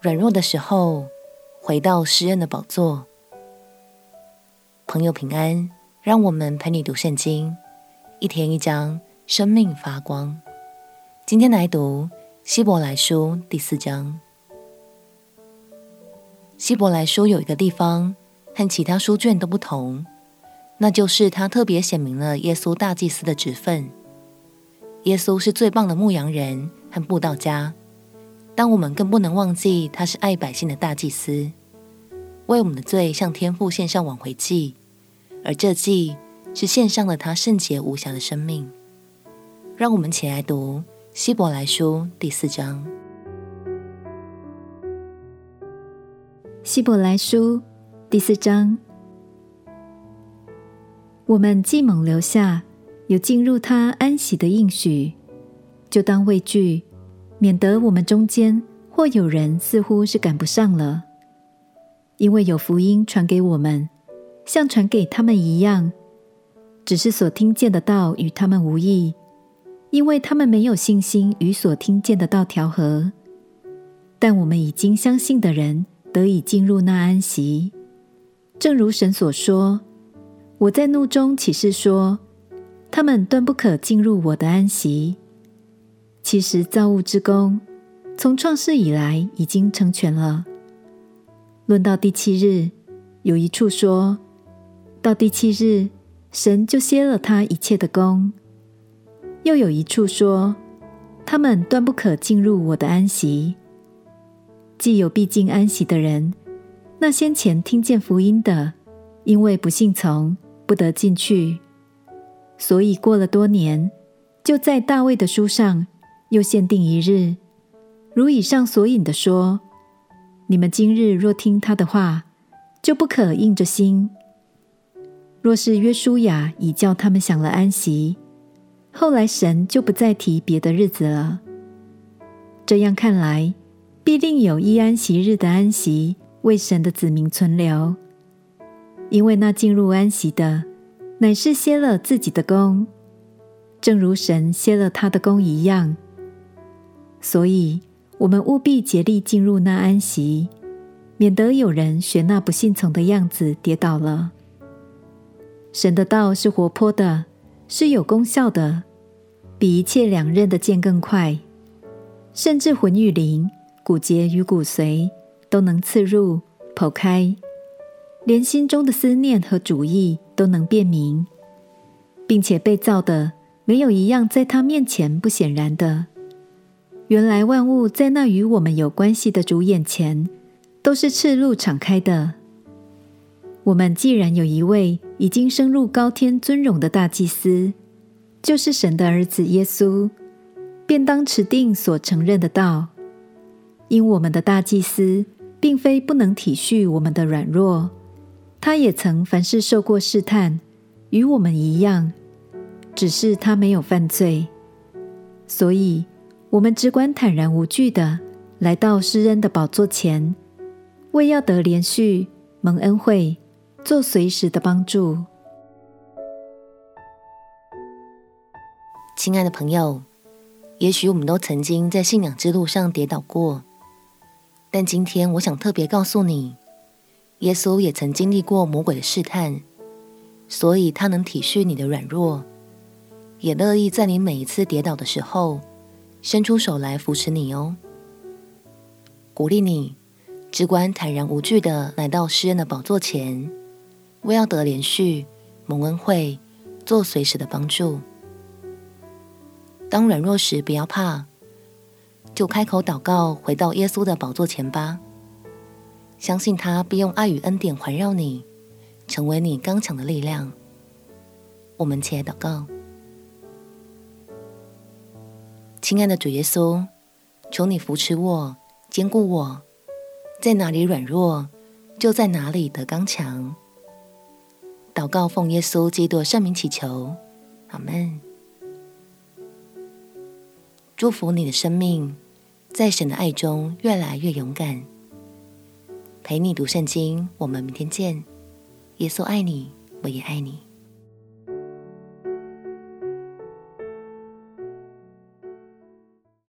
软弱的时候，回到施恩的宝座。朋友平安，让我们陪你读圣经，一天一章，生命发光。今天来读希伯来书第四章。希伯来书有一个地方和其他书卷都不同，那就是他特别显明了耶稣大祭司的职分。耶稣是最棒的牧羊人和布道家，但我们更不能忘记他是爱百姓的大祭司，为我们的罪向天父献上挽回祭，而这祭是献上了他圣洁无瑕的生命。让我们起来读希伯来书第四章。希伯来书第四章，我们既蒙留下有进入他安息的应许，就当畏惧，免得我们中间或有人似乎是赶不上了。因为有福音传给我们，像传给他们一样，只是所听见的道与他们无益，因为他们没有信心与所听见的道调和。但我们已经相信的人，得以进入那安息，正如神所说：“我在怒中起誓说，他们断不可进入我的安息。”其实造物之功从创世以来已经成全了。论到第七日，有一处说到第七日，神就歇了他一切的工；又有一处说，他们断不可进入我的安息。既有必进安息的人，那先前听见福音的，因为不信从，不得进去，所以过了多年，就在大卫的书上又限定一日，如以上所引的说：你们今日若听他的话，就不可硬着心。若是约书亚已叫他们享了安息，后来神就不再提别的日子了。这样看来。必定有一安息日的安息为神的子民存留，因为那进入安息的，乃是歇了自己的工，正如神歇了他的工一样。所以，我们务必竭力进入那安息，免得有人学那不信从的样子跌倒了。神的道是活泼的，是有功效的，比一切两刃的剑更快，甚至魂与灵。骨节与骨髓都能刺入、剖开，连心中的思念和主意都能辨明，并且被造的没有一样在他面前不显然的。原来万物在那与我们有关系的主眼前都是赤露敞开的。我们既然有一位已经升入高天尊荣的大祭司，就是神的儿子耶稣，便当持定所承认的道。因我们的大祭司并非不能体恤我们的软弱，他也曾凡事受过试探，与我们一样，只是他没有犯罪。所以，我们只管坦然无惧的来到施恩的宝座前，为要得连续、蒙恩惠、做随时的帮助。亲爱的朋友，也许我们都曾经在信仰之路上跌倒过。但今天，我想特别告诉你，耶稣也曾经历过魔鬼的试探，所以他能体恤你的软弱，也乐意在你每一次跌倒的时候，伸出手来扶持你哦。鼓励你，只管坦然无惧地来到施恩的宝座前，为要得连续、蒙恩惠、做随时的帮助。当软弱时，不要怕。就开口祷告，回到耶稣的宝座前吧。相信他必用爱与恩典环绕你，成为你刚强的力量。我们且祷告，亲爱的主耶稣，求你扶持我，坚固我，在哪里软弱，就在哪里得刚强。祷告奉耶稣基督圣名祈求，阿门。祝福你的生命，在神的爱中越来越勇敢。陪你读圣经，我们明天见。耶稣爱你，我也爱你。